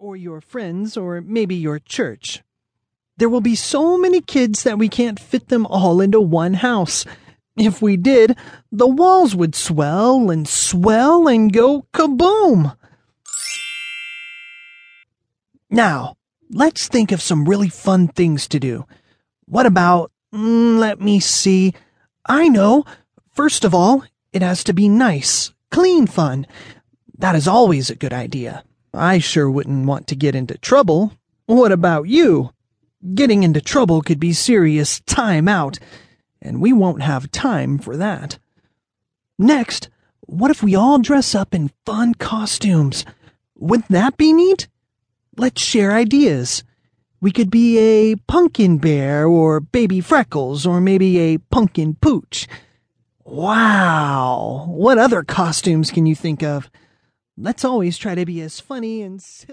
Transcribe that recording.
or your friends, or maybe your church. There will be so many kids that we can't fit them all into one house. If we did, the walls would swell and swell and go kaboom. Now, let's think of some really fun things to do. What about, mm, let me see. I know. First of all, it has to be nice, clean fun. That is always a good idea. I sure wouldn't want to get into trouble. What about you? Getting into trouble could be serious time out, and we won't have time for that. Next, what if we all dress up in fun costumes? Wouldn't that be neat? Let's share ideas. We could be a pumpkin bear or baby freckles or maybe a pumpkin pooch. Wow. What other costumes can you think of? Let's always try to be as funny and silly.